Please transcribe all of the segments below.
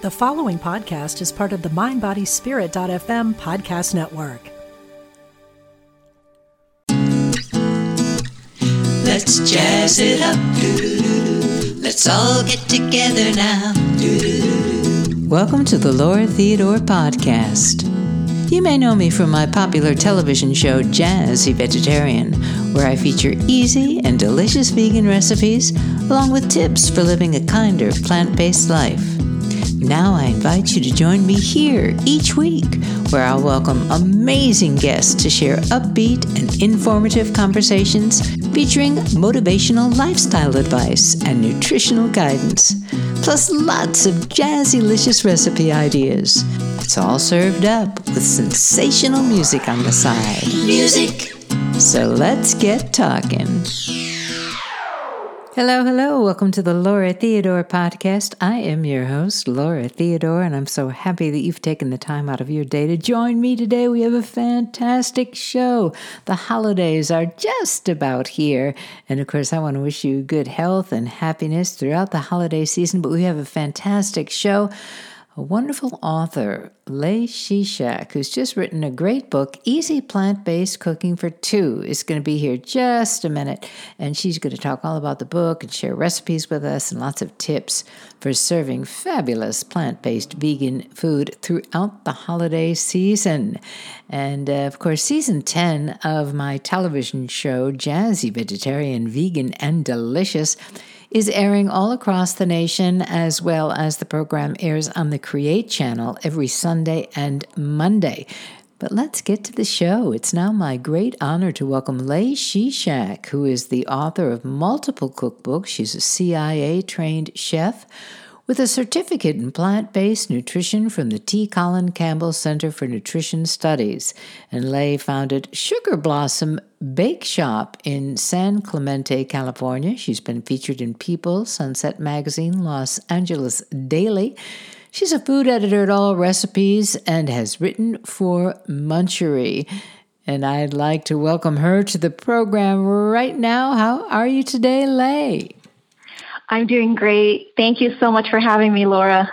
The following podcast is part of the MindBodySpirit.fm podcast network. Let's jazz it up. Let's all get together now. Welcome to the Laura Theodore Podcast. You may know me from my popular television show Jazzy Vegetarian, where I feature easy and delicious vegan recipes along with tips for living a kinder plant based life. Now I invite you to join me here each week, where I'll welcome amazing guests to share upbeat and informative conversations featuring motivational lifestyle advice and nutritional guidance, plus lots of jazzy-licious recipe ideas. It's all served up with sensational music on the side. Music! So let's get talking. Hello, hello. Welcome to the Laura Theodore podcast. I am your host, Laura Theodore, and I'm so happy that you've taken the time out of your day to join me today. We have a fantastic show. The holidays are just about here. And of course, I want to wish you good health and happiness throughout the holiday season, but we have a fantastic show a wonderful author, Lei Shishak, who's just written a great book, Easy Plant Based Cooking for Two, is going to be here just a minute. And she's going to talk all about the book and share recipes with us and lots of tips for serving fabulous plant based vegan food throughout the holiday season. And uh, of course, season 10 of my television show, Jazzy Vegetarian, Vegan, and Delicious is airing all across the nation, as well as the program airs on the Create channel every Sunday and Monday. But let's get to the show. It's now my great honor to welcome Lei Shishak, who is the author of multiple cookbooks. She's a CIA trained chef with a certificate in plant based nutrition from the T. Colin Campbell Center for Nutrition Studies. And Lei founded Sugar Blossom Bake Shop in San Clemente, California. She's been featured in People, Sunset Magazine, Los Angeles Daily. She's a food editor at All Recipes and has written for Munchery. And I'd like to welcome her to the program right now. How are you today, Lei? I'm doing great. Thank you so much for having me, Laura.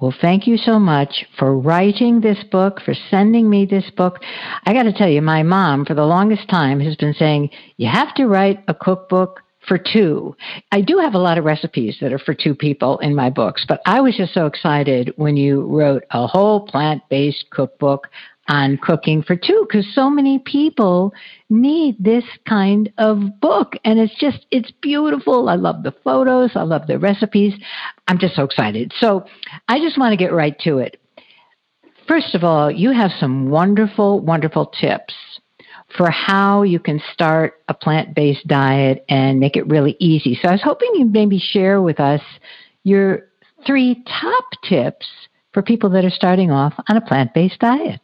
Well, thank you so much for writing this book, for sending me this book. I got to tell you, my mom, for the longest time, has been saying, you have to write a cookbook for two. I do have a lot of recipes that are for two people in my books, but I was just so excited when you wrote a whole plant based cookbook on cooking for two because so many people need this kind of book. And it's just it's beautiful. I love the photos. I love the recipes. I'm just so excited. So i just want to get right to it. First of all you have some wonderful wonderful tips for how you can start a plant-based diet and make it really easy. So i was hoping you maybe share with us your three top tips for people that are starting off on a plant-based diet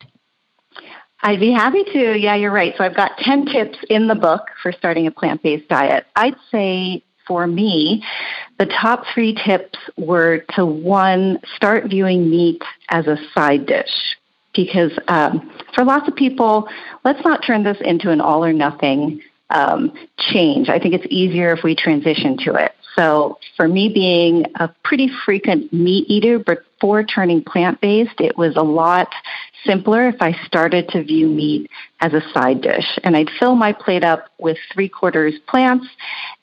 I'd be happy to. Yeah, you're right. So I've got 10 tips in the book for starting a plant based diet. I'd say for me, the top three tips were to one, start viewing meat as a side dish. Because um, for lots of people, let's not turn this into an all or nothing um, change. I think it's easier if we transition to it. So for me being a pretty frequent meat eater, but before turning plant based, it was a lot simpler if I started to view meat as a side dish. And I'd fill my plate up with three quarters plants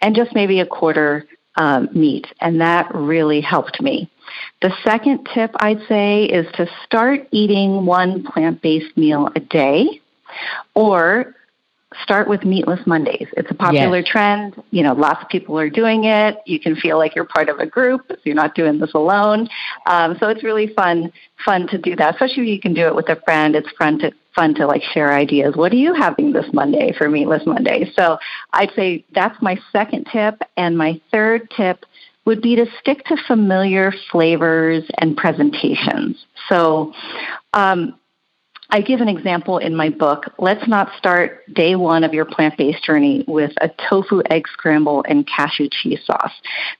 and just maybe a quarter um, meat. And that really helped me. The second tip I'd say is to start eating one plant based meal a day or start with meatless Mondays. It's a popular yes. trend. You know, lots of people are doing it. You can feel like you're part of a group. So you're not doing this alone. Um, so it's really fun, fun to do that. Especially if you can do it with a friend. It's fun to fun to like share ideas. What are you having this Monday for Meatless Monday? So I'd say that's my second tip, and my third tip would be to stick to familiar flavors and presentations. So um, I give an example in my book. Let's not start day one of your plant based journey with a tofu egg scramble and cashew cheese sauce,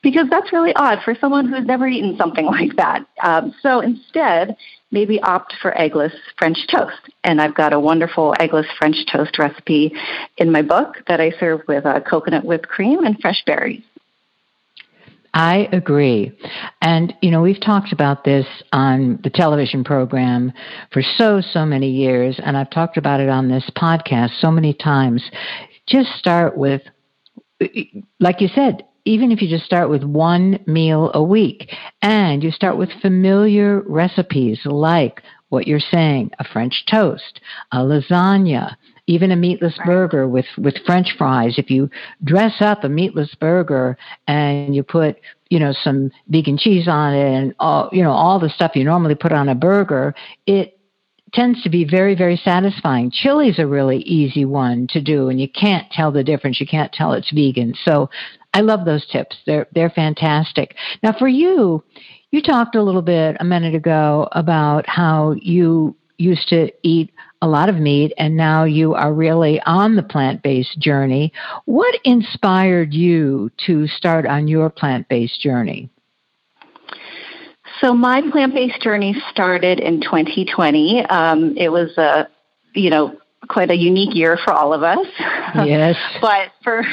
because that's really odd for someone who's never eaten something like that. Um, so instead, maybe opt for eggless French toast. And I've got a wonderful eggless French toast recipe in my book that I serve with uh, coconut whipped cream and fresh berries. I agree. And, you know, we've talked about this on the television program for so, so many years, and I've talked about it on this podcast so many times. Just start with, like you said, even if you just start with one meal a week and you start with familiar recipes like what you're saying a French toast, a lasagna, even a meatless burger with, with French fries. If you dress up a meatless burger and you put, you know, some vegan cheese on it and all, you know, all the stuff you normally put on a burger, it tends to be very, very satisfying. Chili is a really easy one to do, and you can't tell the difference. You can't tell it's vegan. So I love those tips. They're they're fantastic. Now for you, you talked a little bit a minute ago about how you used to eat a lot of meat and now you are really on the plant-based journey. What inspired you to start on your plant-based journey? So my plant-based journey started in 2020. Um, it was a, you know, quite a unique year for all of us. Yes. but for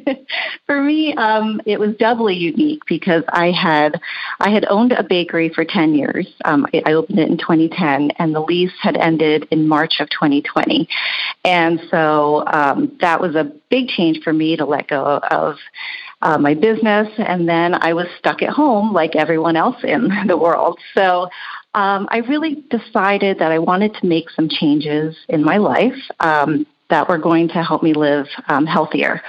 for me, um, it was doubly unique because I had I had owned a bakery for ten years. Um, I I opened it in 2010, and the lease had ended in March of 2020, and so um, that was a big change for me to let go of. Uh, my business, and then I was stuck at home like everyone else in the world. So um, I really decided that I wanted to make some changes in my life. Um, that were going to help me live um, healthier.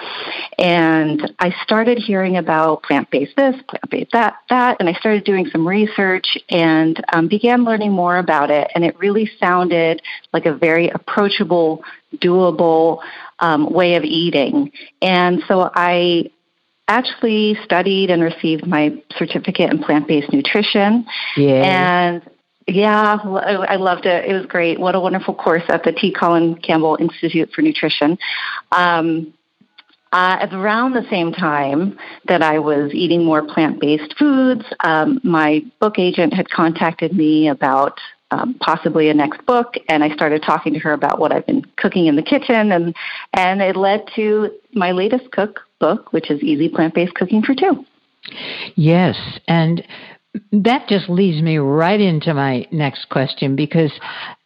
And I started hearing about plant based this, plant based that, that, and I started doing some research and um, began learning more about it. And it really sounded like a very approachable, doable um, way of eating. And so I actually studied and received my certificate in plant based nutrition. Yeah. And yeah, I loved it. It was great. What a wonderful course at the T. Colin Campbell Institute for Nutrition. Um, uh, around the same time that I was eating more plant based foods, um, my book agent had contacted me about um, possibly a next book, and I started talking to her about what I've been cooking in the kitchen, and and it led to my latest cookbook, which is Easy Plant Based Cooking for Two. Yes, and that just leads me right into my next question because,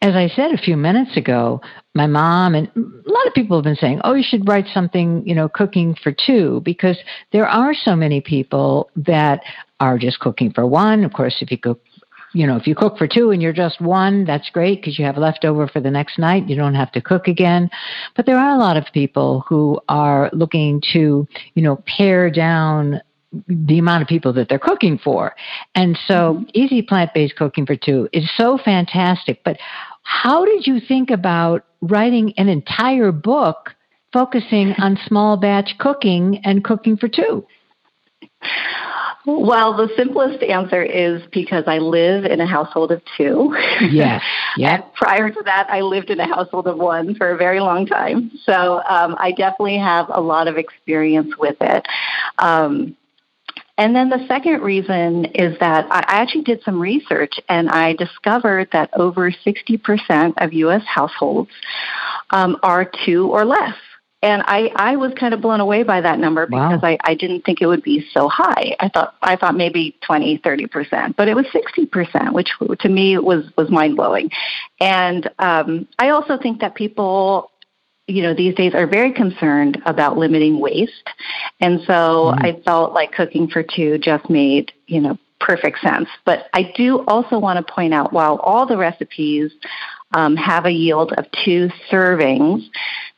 as I said a few minutes ago, my mom and a lot of people have been saying, "Oh, you should write something, you know, cooking for two, because there are so many people that are just cooking for one. Of course, if you cook you know, if you cook for two and you're just one, that's great because you have leftover for the next night. You don't have to cook again. But there are a lot of people who are looking to, you know, pare down the amount of people that they're cooking for. And so mm-hmm. easy plant-based cooking for two is so fantastic. But how did you think about writing an entire book focusing on small batch cooking and cooking for two? Well, the simplest answer is because I live in a household of two. Yes. Yeah. prior to that, I lived in a household of one for a very long time. So um, I definitely have a lot of experience with it. Um, and then the second reason is that I actually did some research and I discovered that over 60% of U.S. households um, are two or less. And I, I was kind of blown away by that number because wow. I, I didn't think it would be so high. I thought I thought maybe 20, 30%, but it was 60%, which to me was, was mind blowing. And um, I also think that people you know, these days are very concerned about limiting waste. And so mm-hmm. I felt like cooking for two just made, you know, perfect sense. But I do also want to point out while all the recipes um, have a yield of two servings,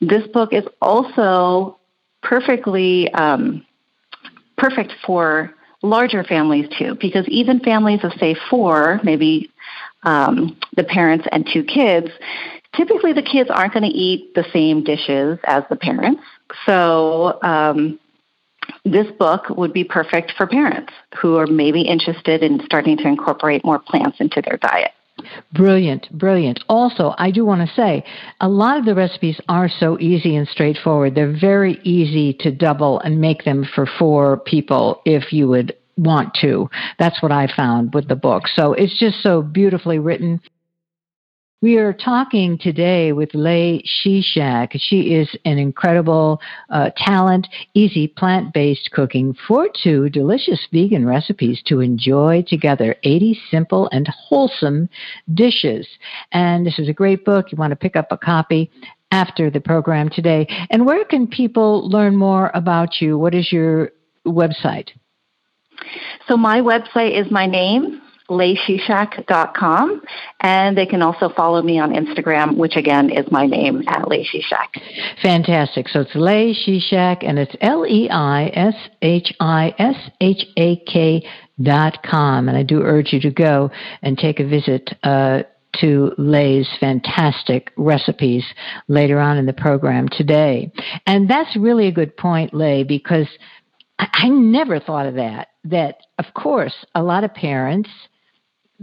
this book is also perfectly um, perfect for larger families too, because even families of, say, four, maybe um, the parents and two kids, typically the kids aren't going to eat the same dishes as the parents. So um, this book would be perfect for parents who are maybe interested in starting to incorporate more plants into their diet. Brilliant, brilliant. Also, I do want to say a lot of the recipes are so easy and straightforward. They're very easy to double and make them for four people if you would want to. That's what I found with the book. So it's just so beautifully written. We are talking today with Lei Shishak. She is an incredible uh, talent, easy plant based cooking for two delicious vegan recipes to enjoy together 80 simple and wholesome dishes. And this is a great book. You want to pick up a copy after the program today. And where can people learn more about you? What is your website? So my website is my name, leishishak.com, and they can also follow me on Instagram, which again is my name at Shishak. Fantastic. So it's Shishak, and it's L E I S H I S H A K dot com. And I do urge you to go and take a visit. Uh, to Lei's fantastic recipes later on in the program today. And that's really a good point, Lei, because I, I never thought of that. That, of course, a lot of parents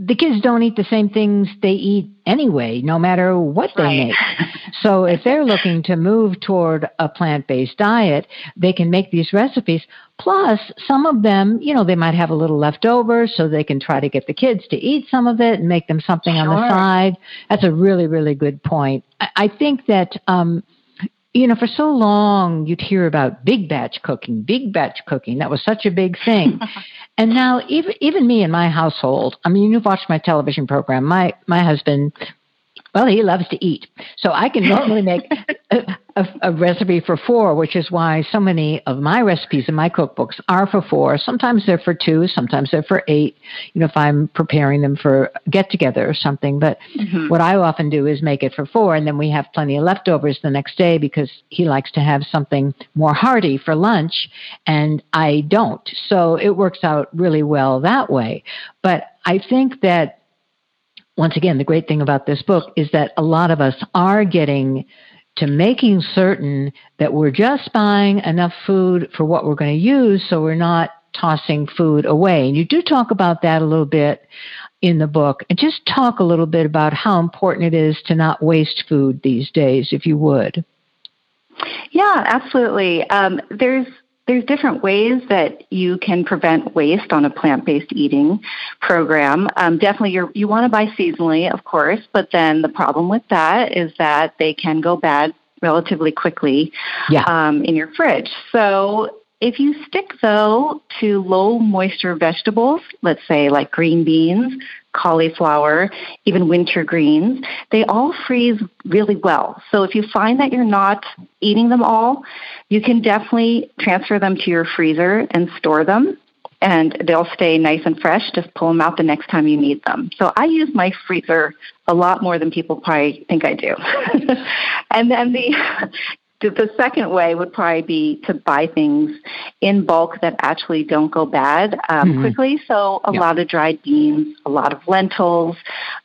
the kids don't eat the same things they eat anyway, no matter what they right. make. So if they're looking to move toward a plant-based diet, they can make these recipes. Plus, some of them, you know, they might have a little left over, so they can try to get the kids to eat some of it and make them something sure. on the side. That's a really, really good point. I, I think that. Um, you know, for so long you'd hear about big batch cooking, big batch cooking. That was such a big thing. And now, even even me in my household, I mean, you've watched my television program. My my husband well, he loves to eat. So I can normally make a, a, recipe for four, which is why so many of my recipes in my cookbooks are for four. Sometimes they're for two, sometimes they're for eight, you know, if I'm preparing them for get together or something. But mm-hmm. what I often do is make it for four, and then we have plenty of leftovers the next day because he likes to have something more hearty for lunch, and I don't. So it works out really well that way. But I think that once again, the great thing about this book is that a lot of us are getting to making certain that we're just buying enough food for what we're going to use so we're not tossing food away. And you do talk about that a little bit in the book. And just talk a little bit about how important it is to not waste food these days, if you would. Yeah, absolutely. Um, there's there's different ways that you can prevent waste on a plant-based eating program. Um, definitely, you you want to buy seasonally, of course, but then the problem with that is that they can go bad relatively quickly yeah. um, in your fridge. So if you stick, though, to low moisture vegetables, let's say like green beans, cauliflower, even winter greens, they all freeze really well. So if you find that you're not eating them all, you can definitely transfer them to your freezer and store them. And they'll stay nice and fresh. Just pull them out the next time you need them. So I use my freezer a lot more than people probably think I do. and then the the second way would probably be to buy things in bulk that actually don't go bad um, mm-hmm. quickly. So, a yep. lot of dried beans, a lot of lentils,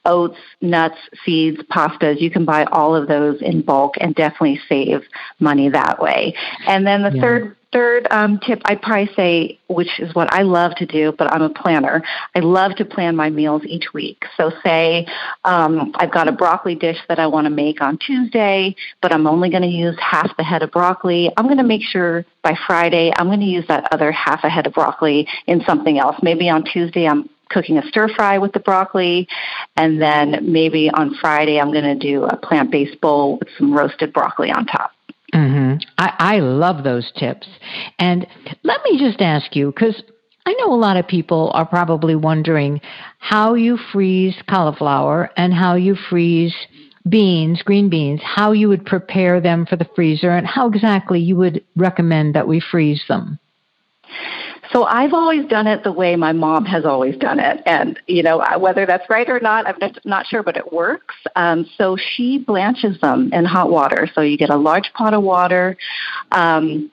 oats, nuts, seeds, pastas. You can buy all of those in bulk and definitely save money that way. And then the yeah. third third um, tip I'd probably say, which is what I love to do, but I'm a planner. I love to plan my meals each week. So, say um, I've got a broccoli dish that I want to make on Tuesday, but I'm only going to use half the head of broccoli. I'm going to make sure by Friday I'm going to use that other half a head of broccoli in something else. Maybe on Tuesday I'm cooking a stir fry with the broccoli, and then maybe on Friday I'm going to do a plant based bowl with some roasted broccoli on top. Mm-hmm. I, I love those tips. And let me just ask you, because I know a lot of people are probably wondering how you freeze cauliflower and how you freeze beans, green beans, how you would prepare them for the freezer, and how exactly you would recommend that we freeze them. So I've always done it the way my mom has always done it, and you know whether that's right or not, I'm not sure, but it works. Um, so she blanches them in hot water. So you get a large pot of water. Um,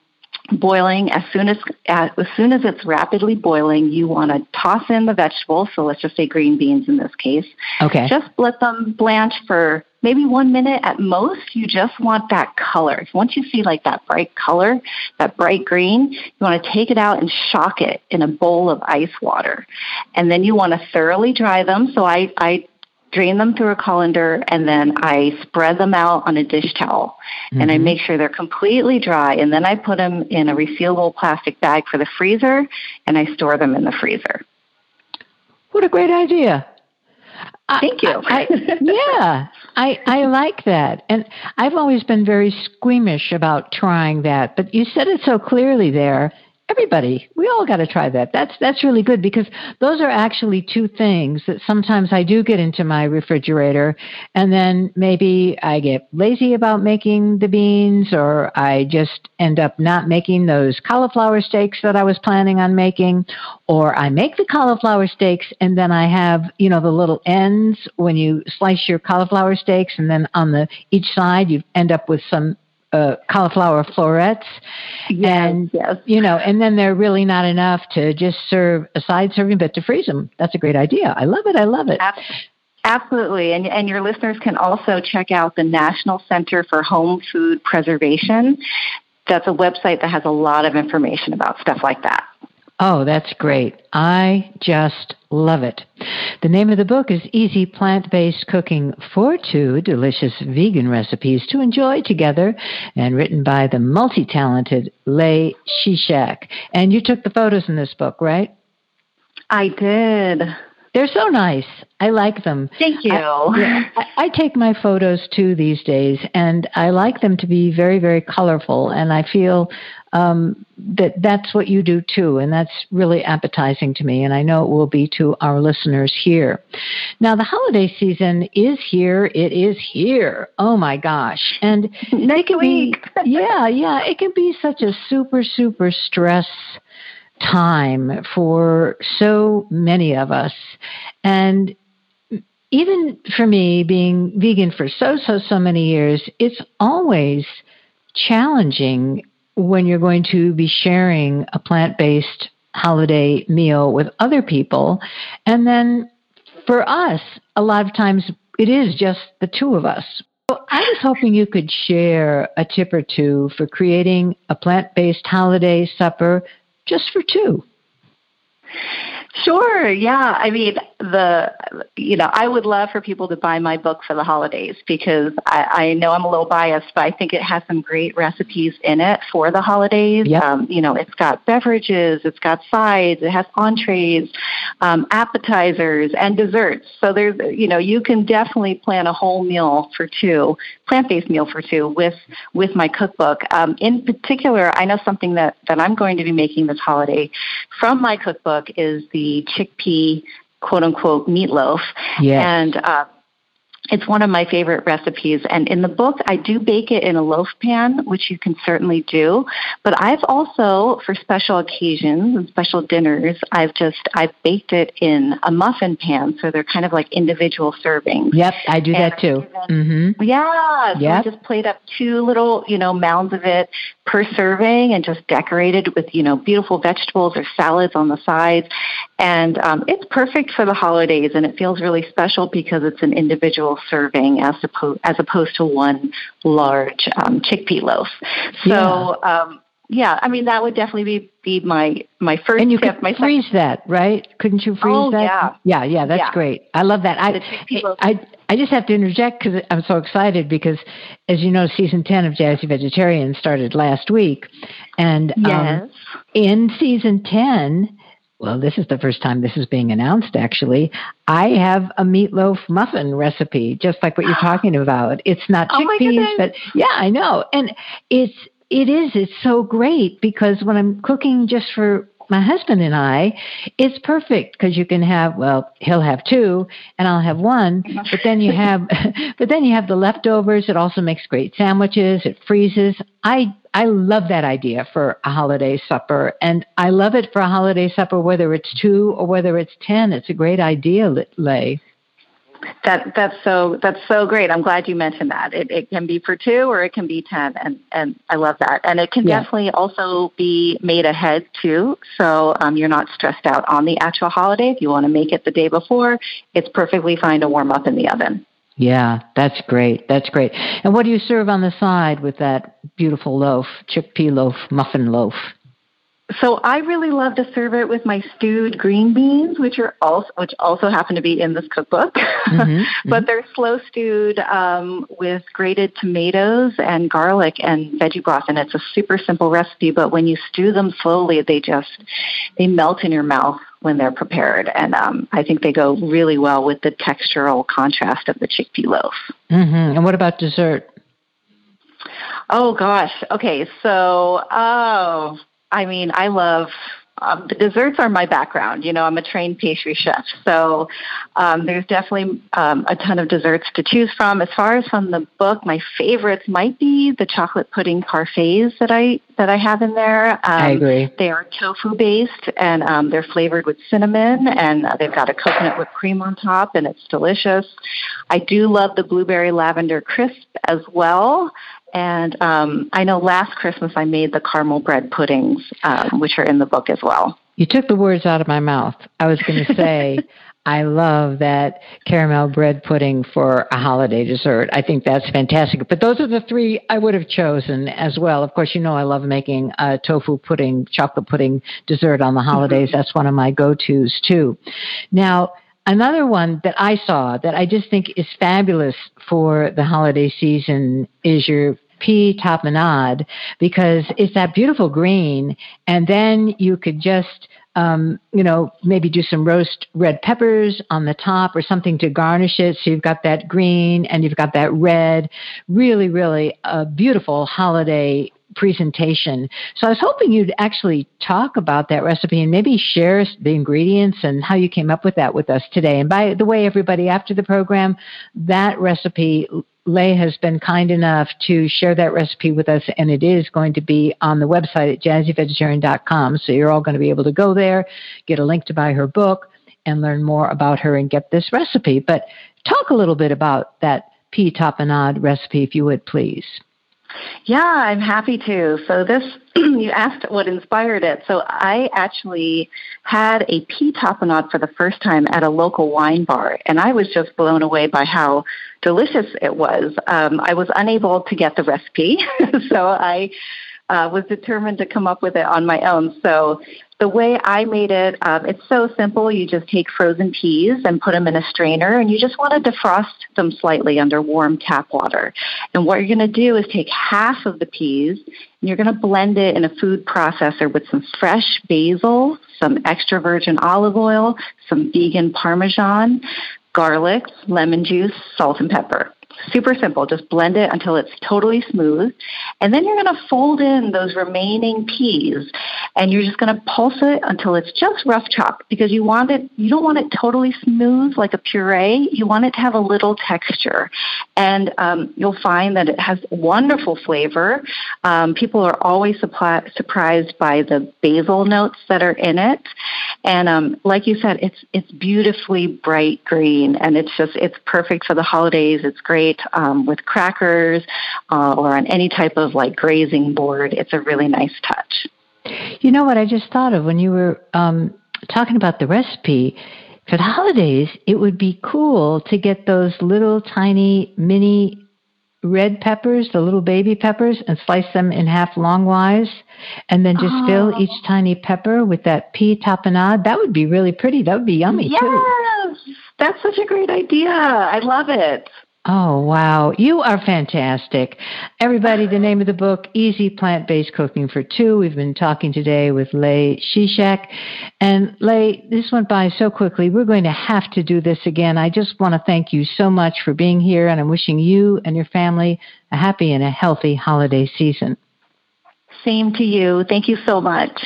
boiling as soon as as soon as it's rapidly boiling you want to toss in the vegetables so let's just say green beans in this case okay just let them blanch for maybe one minute at most you just want that color once you see like that bright color that bright green you want to take it out and shock it in a bowl of ice water and then you want to thoroughly dry them so i i drain them through a colander, and then I spread them out on a dish towel. Mm-hmm. And I mm-hmm. make sure they're completely dry, and then I put them in a resealable plastic bag for the freezer, and I store them in the freezer. What a great idea! Thank you. I, I, yeah. I I like that, and I've always been very squeamish about trying that. But you said it so clearly there, everybody we all got to try that. That's that's really good because those are actually two things that sometimes i do get into my refrigerator and then maybe i get lazy about making the beans or i just end up not making those cauliflower steaks that i was planning on making or i make the cauliflower steaks and then i have you know the little ends when you slice your cauliflower steaks and then on the each side you end up with some uh, cauliflower florets. Yes, and, yes. you know, and then they're really not enough to just serve a side serving, but to freeze them. That's a great idea. I love it. I love it. Absolutely. And, and your listeners can also check out the National Center for Home Food Preservation. That's a website that has a lot of information about stuff like that. Oh, that's great. I just love it. The name of the book is Easy Plant Based Cooking for Two Delicious Vegan Recipes to Enjoy Together, and written by the multi talented Lei Shishak. And you took the photos in this book, right? I did. They're so nice. I like them. Thank you. I, yeah, I, I, take my photos too these days, and I like them to be very, very colorful. And I feel um, that that's what you do too, and that's really appetizing to me, and I know it will be to our listeners here. Now, the holiday season is here. It is here. Oh my gosh! And next week, yeah, yeah, it can be such a super, super stress time for so many of us, and even for me, being vegan for so, so, so many years, it's always challenging when you're going to be sharing a plant based holiday meal with other people. And then for us, a lot of times it is just the two of us. So I was hoping you could share a tip or two for creating a plant based holiday supper just for two. Sure. Yeah. I mean, the you know, I would love for people to buy my book for the holidays because I, I know I'm a little biased, but I think it has some great recipes in it for the holidays. Yep. Um, you know, it's got beverages, it's got sides, it has entrees, um, appetizers, and desserts. So there's you know, you can definitely plan a whole meal for two, plant-based meal for two with with my cookbook. Um, in particular, I know something that that I'm going to be making this holiday from my cookbook is the chickpea quote unquote meatloaf. Yes. And uh, it's one of my favorite recipes. And in the book, I do bake it in a loaf pan, which you can certainly do. But I've also, for special occasions and special dinners, I've just, I've baked it in a muffin pan. So they're kind of like individual servings. Yep, I do and that too. Mm-hmm. Yeah. So yep. I just plate up two little, you know, mounds of it per serving and just decorated with, you know, beautiful vegetables or salads on the sides. And um, it's perfect for the holidays and it feels really special because it's an individual serving as opposed, as opposed to one large um, chickpea loaf. So, yeah. um, yeah, I mean that would definitely be, be my my first and you tip. could my freeze that, right? Couldn't you freeze oh, that? Yeah, yeah, yeah. That's yeah. great. I love that. I, I I just have to interject because I'm so excited because, as you know, season ten of Jazzy Vegetarian started last week, and yes. um, in season ten, well, this is the first time this is being announced, actually. I have a meatloaf muffin recipe, just like what you're talking about. It's not chickpeas, oh but yeah, I know. And it's, it is, it's so great because when I'm cooking just for my husband and I, it's perfect because you can have, well, he'll have two and I'll have one, but then you have, but then you have the leftovers. It also makes great sandwiches. It freezes. I I love that idea for a holiday supper, and I love it for a holiday supper whether it's two or whether it's ten. It's a great idea, Lei. That that's so that's so great. I'm glad you mentioned that. It, it can be for two or it can be ten, and and I love that. And it can Yeah. definitely also be made ahead too, so um, you're not stressed out on the actual holiday. If you want to make it the day before, it's perfectly fine to warm up in the oven. Yeah, that's great. That's great. And what do you serve on the side with that beautiful loaf, chickpea loaf, muffin loaf? So I really love to serve it with my stewed green beans, which are also which also happen to be in this cookbook, mm-hmm, but mm-hmm. they're slow stewed um, with grated tomatoes and garlic and veggie broth, and it's a super simple recipe. But when you stew them slowly, they just they melt in your mouth when they're prepared, and um, I think they go really well with the textural contrast of the chickpea loaf. Mm-hmm. And what about dessert? Oh gosh. Okay. So, oh, I mean, I love um, the desserts are my background. You know, I'm a trained pastry chef, so um, there's definitely um, a ton of desserts to choose from. As far as from the book, my favorites might be the chocolate pudding parfaits that I that I have in there. I um, agree. They are tofu based, and um, they're flavored with cinnamon, and uh, they've got a coconut whipped cream on top, and it's delicious. I do love the blueberry lavender crisp as well. And um, I know last Christmas I made the caramel bread puddings, um, which are in the book as well. You took the words out of my mouth. I was going to say, I love that caramel bread pudding for a holiday dessert. I think that's fantastic. But those are the three I would have chosen as well. Of course, you know I love making a tofu pudding, chocolate pudding dessert on the holidays. Mm-hmm. That's one of my go tos too. Now, Another one that I saw that I just think is fabulous for the holiday season is your pea tapenade because it's that beautiful green, and then you could just um, you know, maybe do some roast red peppers on the top or something to garnish it. So you've got that green and you've got that red. Really, really a beautiful holiday presentation. So I was hoping you'd actually talk about that recipe and maybe share the ingredients and how you came up with that with us today. And by the way, everybody, after the program, that recipe, Lei has been kind enough to share that recipe with us, and it is going to be on the website at jazzyvegetarian.com. So you're all going to be able to go there, get a link to buy her book, and learn more about her and get this recipe. But talk a little bit about that pea tapenade recipe, if you would, please. Yeah, I'm happy to. So this, you asked what inspired it. So I actually had a pea tapenade for the first time at a local wine bar, and I was just blown away by how delicious it was. Um, I was unable to get the recipe, so I uh, was determined to come up with it on my own. So the way I made it, um, it's so simple. You just take frozen peas and put them in a strainer, and you just want to defrost them slightly under warm tap water. And what you're going to do is take half of the peas and you're going to blend it in a food processor with some fresh basil, some extra virgin olive oil, some vegan parmesan, garlic, lemon juice, salt, and pepper. Super simple. Just blend it until it's totally smooth. And then you're going to fold in those remaining peas and you're just going to pulse it until it's just rough chopped because you want it, you don't want it totally smooth like a puree. You want it to have a little texture. And um, you'll find that it has wonderful flavor. Um, people are always supply, surprised by the basil notes that are in it. And um, like you said, it's, it's beautifully bright green and it's just, it's perfect for the holidays. It's great great um, with crackers uh, or on any type of like grazing board. It's a really nice touch. You know what I just thought of when you were um, talking about the recipe? For the holidays, it would be cool to get those little tiny mini red peppers, the little baby peppers, and slice them in half longwise, and then just oh. fill each tiny pepper with that pea tapenade. That would be really pretty. That would be yummy yes. too. Yes, that's such a great idea. I love it. Oh, wow. You are fantastic. Everybody, the name of the book, Easy Plant Based Cooking for Two. We've been talking today with Lei Shishak. And Lei, this went by so quickly. We're going to have to do this again. I just want to thank you so much for being here, and I'm wishing you and your family a happy and a healthy holiday season. Same to you. Thank you so much.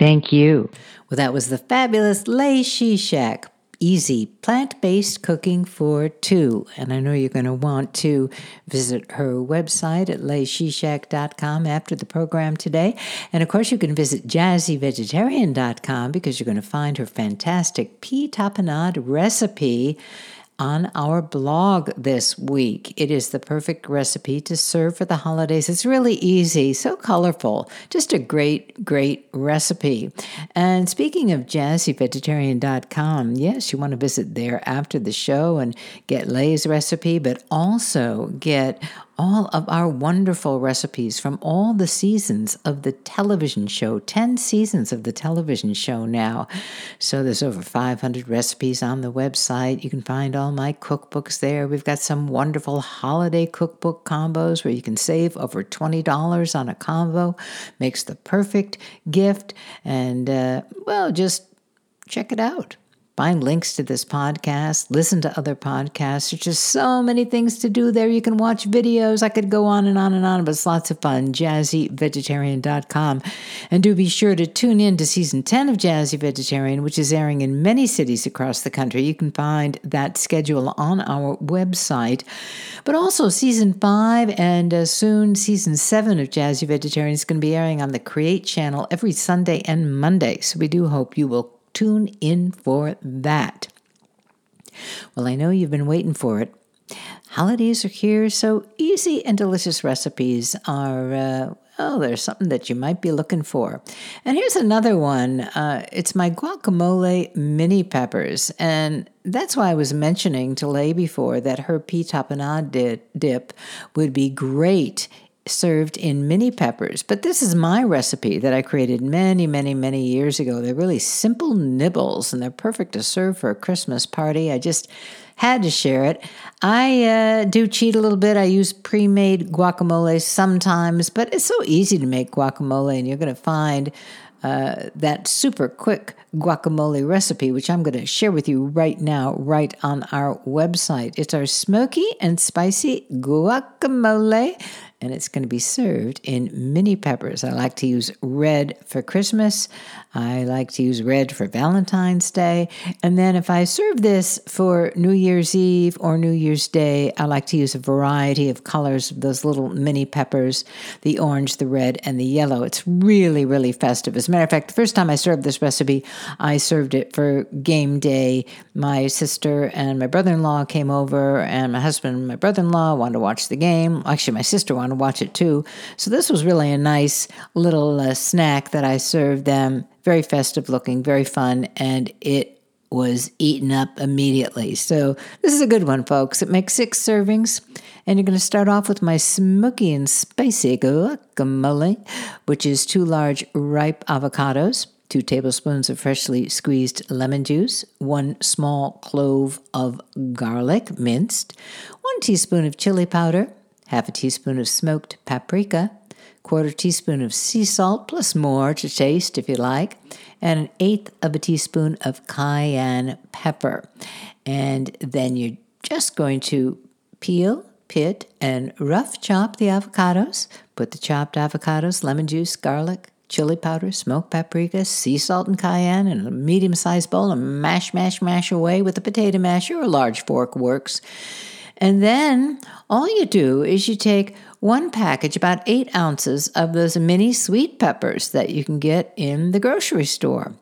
Thank you. Well, that was the fabulous Lei Shishak easy plant based cooking for two. And I know you're going to want to visit her website at leishishak.com after the program today. And of course, you can visit jazzyvegetarian.com because you're going to find her fantastic pea tapenade recipe on our blog this week. It is the perfect recipe to serve for the holidays. It's really easy, so colorful, just a great, great recipe. And speaking of jazzyvegetarian.com, yes, you want to visit there after the show and get Lei's recipe, but also get all of our wonderful recipes from all the seasons of the television show 10 seasons of the television show now. So there's over 500 recipes on the website. You can find all my cookbooks there. We've got some wonderful holiday cookbook combos where you can save over $20 on a combo. Makes the perfect gift. And, uh, well, just check it out. Find links to this podcast, listen to other podcasts. There's just so many things to do there. You can watch videos. I could go on and on and on, but it's lots of fun. JazzyVegetarian.com. And do be sure to tune in to season 10 of Jazzy Vegetarian, which is airing in many cities across the country. You can find that schedule on our website. But also, season 5 and uh, soon season 7 of Jazzy Vegetarian is going to be airing on the Create channel every Sunday and Monday. So we do hope you will tune in for that. Well, I know you've been waiting for it. Holidays are here, so easy and delicious recipes are, uh, oh, there's something that you might be looking for. And here's another one uh, it's my guacamole mini peppers. And that's why I was mentioning to Lei before that her pea tapenade dip would be great served in mini peppers. But this is my recipe that I created many, many, many years ago. They're really simple nibbles and they're perfect to serve for a Christmas party. I just had to share it. I uh, do cheat a little bit. I use pre made guacamole sometimes, but it's so easy to make guacamole, and you're going to find uh, that super quick guacamole recipe, which I'm going to share with you right now, right on our website. It's our smoky and spicy guacamole and it's going to be served in mini peppers. I like to use red for Christmas. I like to use red for Valentine's Day. And then if I serve this for New Year's Eve or New Year's Day, I like to use a variety of colors of those little mini peppers the orange, the red, and the yellow. It's really, really festive. As a matter of fact, the first time I served this recipe, I served it for game day. My sister and my brother in law came over, and my husband and my brother in law wanted to watch the game. Actually, my sister wanted to watch it too. So this was really a nice little uh, snack that I served them very festive looking, very fun, and it was eaten up immediately. So this is a good one, folks. It makes six servings, and you're going to start off with my smoky and spicy guacamole, which is two large ripe avocados, two tablespoons of freshly squeezed lemon juice, one small clove of garlic minced, one teaspoon of chili powder, half a teaspoon of smoked paprika, quarter teaspoon of sea salt, plus more to taste if you like, and an eighth of a teaspoon of cayenne pepper. And then you're just going to peel, pit, and rough chop the avocados. Put the chopped avocados, lemon juice, garlic, chili powder, smoked paprika, sea salt, and cayenne in a medium sized bowl and mash, mash, mash away with a potato masher or a large fork works. And then all you do is you take one package, about eight ounces of those mini sweet peppers that you can get in the grocery store.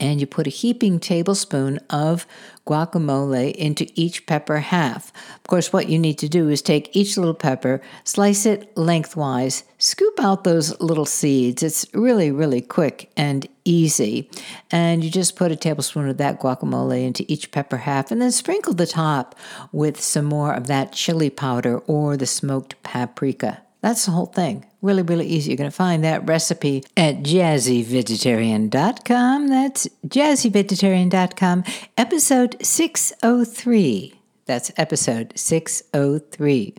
And you put a heaping tablespoon of guacamole into each pepper half. Of course, what you need to do is take each little pepper, slice it lengthwise, scoop out those little seeds. It's really, really quick and easy. And you just put a tablespoon of that guacamole into each pepper half and then sprinkle the top with some more of that chili powder or the smoked paprika. That's the whole thing. Really, really easy. You're going to find that recipe at jazzyvegetarian.com. That's jazzyvegetarian.com, episode 603. That's episode 603.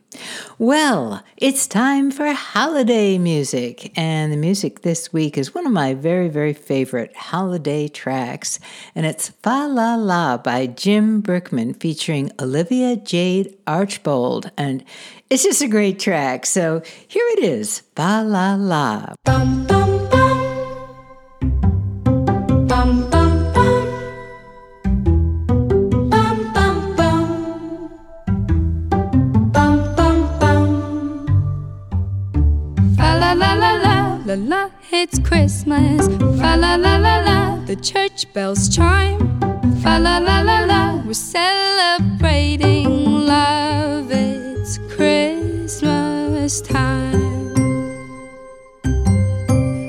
Well, it's time for holiday music. And the music this week is one of my very, very favorite holiday tracks. And it's Fa La La by Jim Brickman featuring Olivia Jade Archbold. And it's just a great track. So here it is Fa La La. Bum, bum. La la, it's Christmas. Fa la la la la, the church bells chime. Fa la la la la, we're celebrating love. It's Christmas time.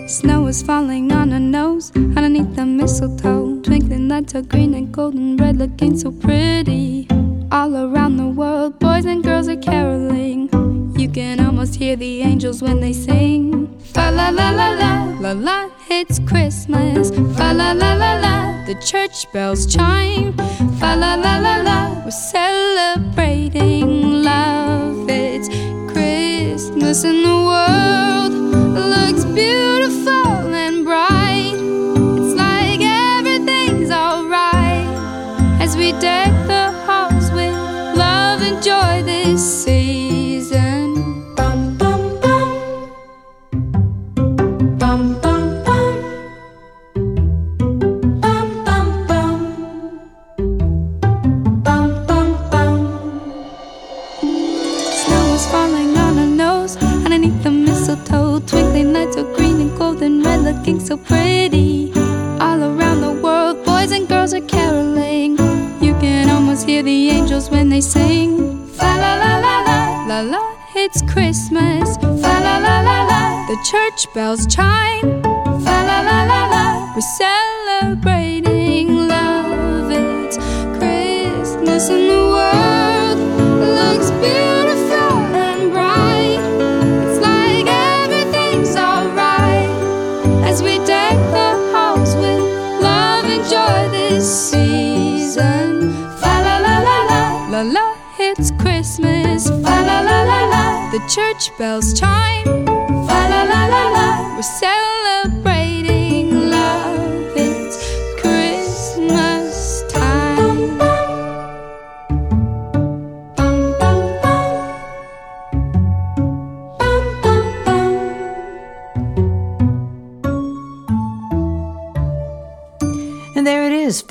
Snow is falling on our nose underneath the mistletoe. Twinkling lights are green and gold and red, looking so pretty. All around the world, boys and girls are caroling. You can almost hear the angels when they sing. Fa la la la la la la, it's Christmas. Fa la la la la, the church bells chime. Fa la la la la, we're celebrating love. It's Christmas in the world looks beautiful church bells chime.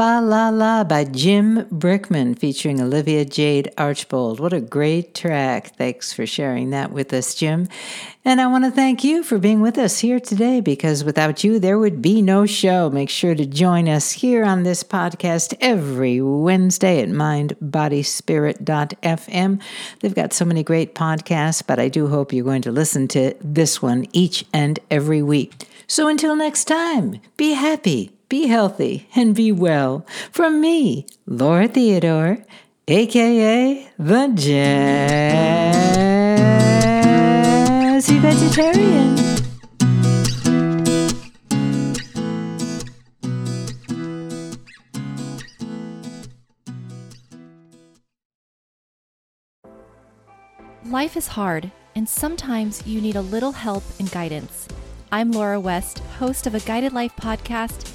La La by Jim Brickman featuring Olivia Jade Archbold. What a great track. Thanks for sharing that with us, Jim. And I want to thank you for being with us here today because without you, there would be no show. Make sure to join us here on this podcast every Wednesday at mindbodyspirit.fm. They've got so many great podcasts, but I do hope you're going to listen to this one each and every week. So until next time, be happy be healthy and be well. From me, Laura Theodore, aka the Jazzy Vegetarian. Life is hard, and sometimes you need a little help and guidance. I'm Laura West, host of a Guided Life podcast,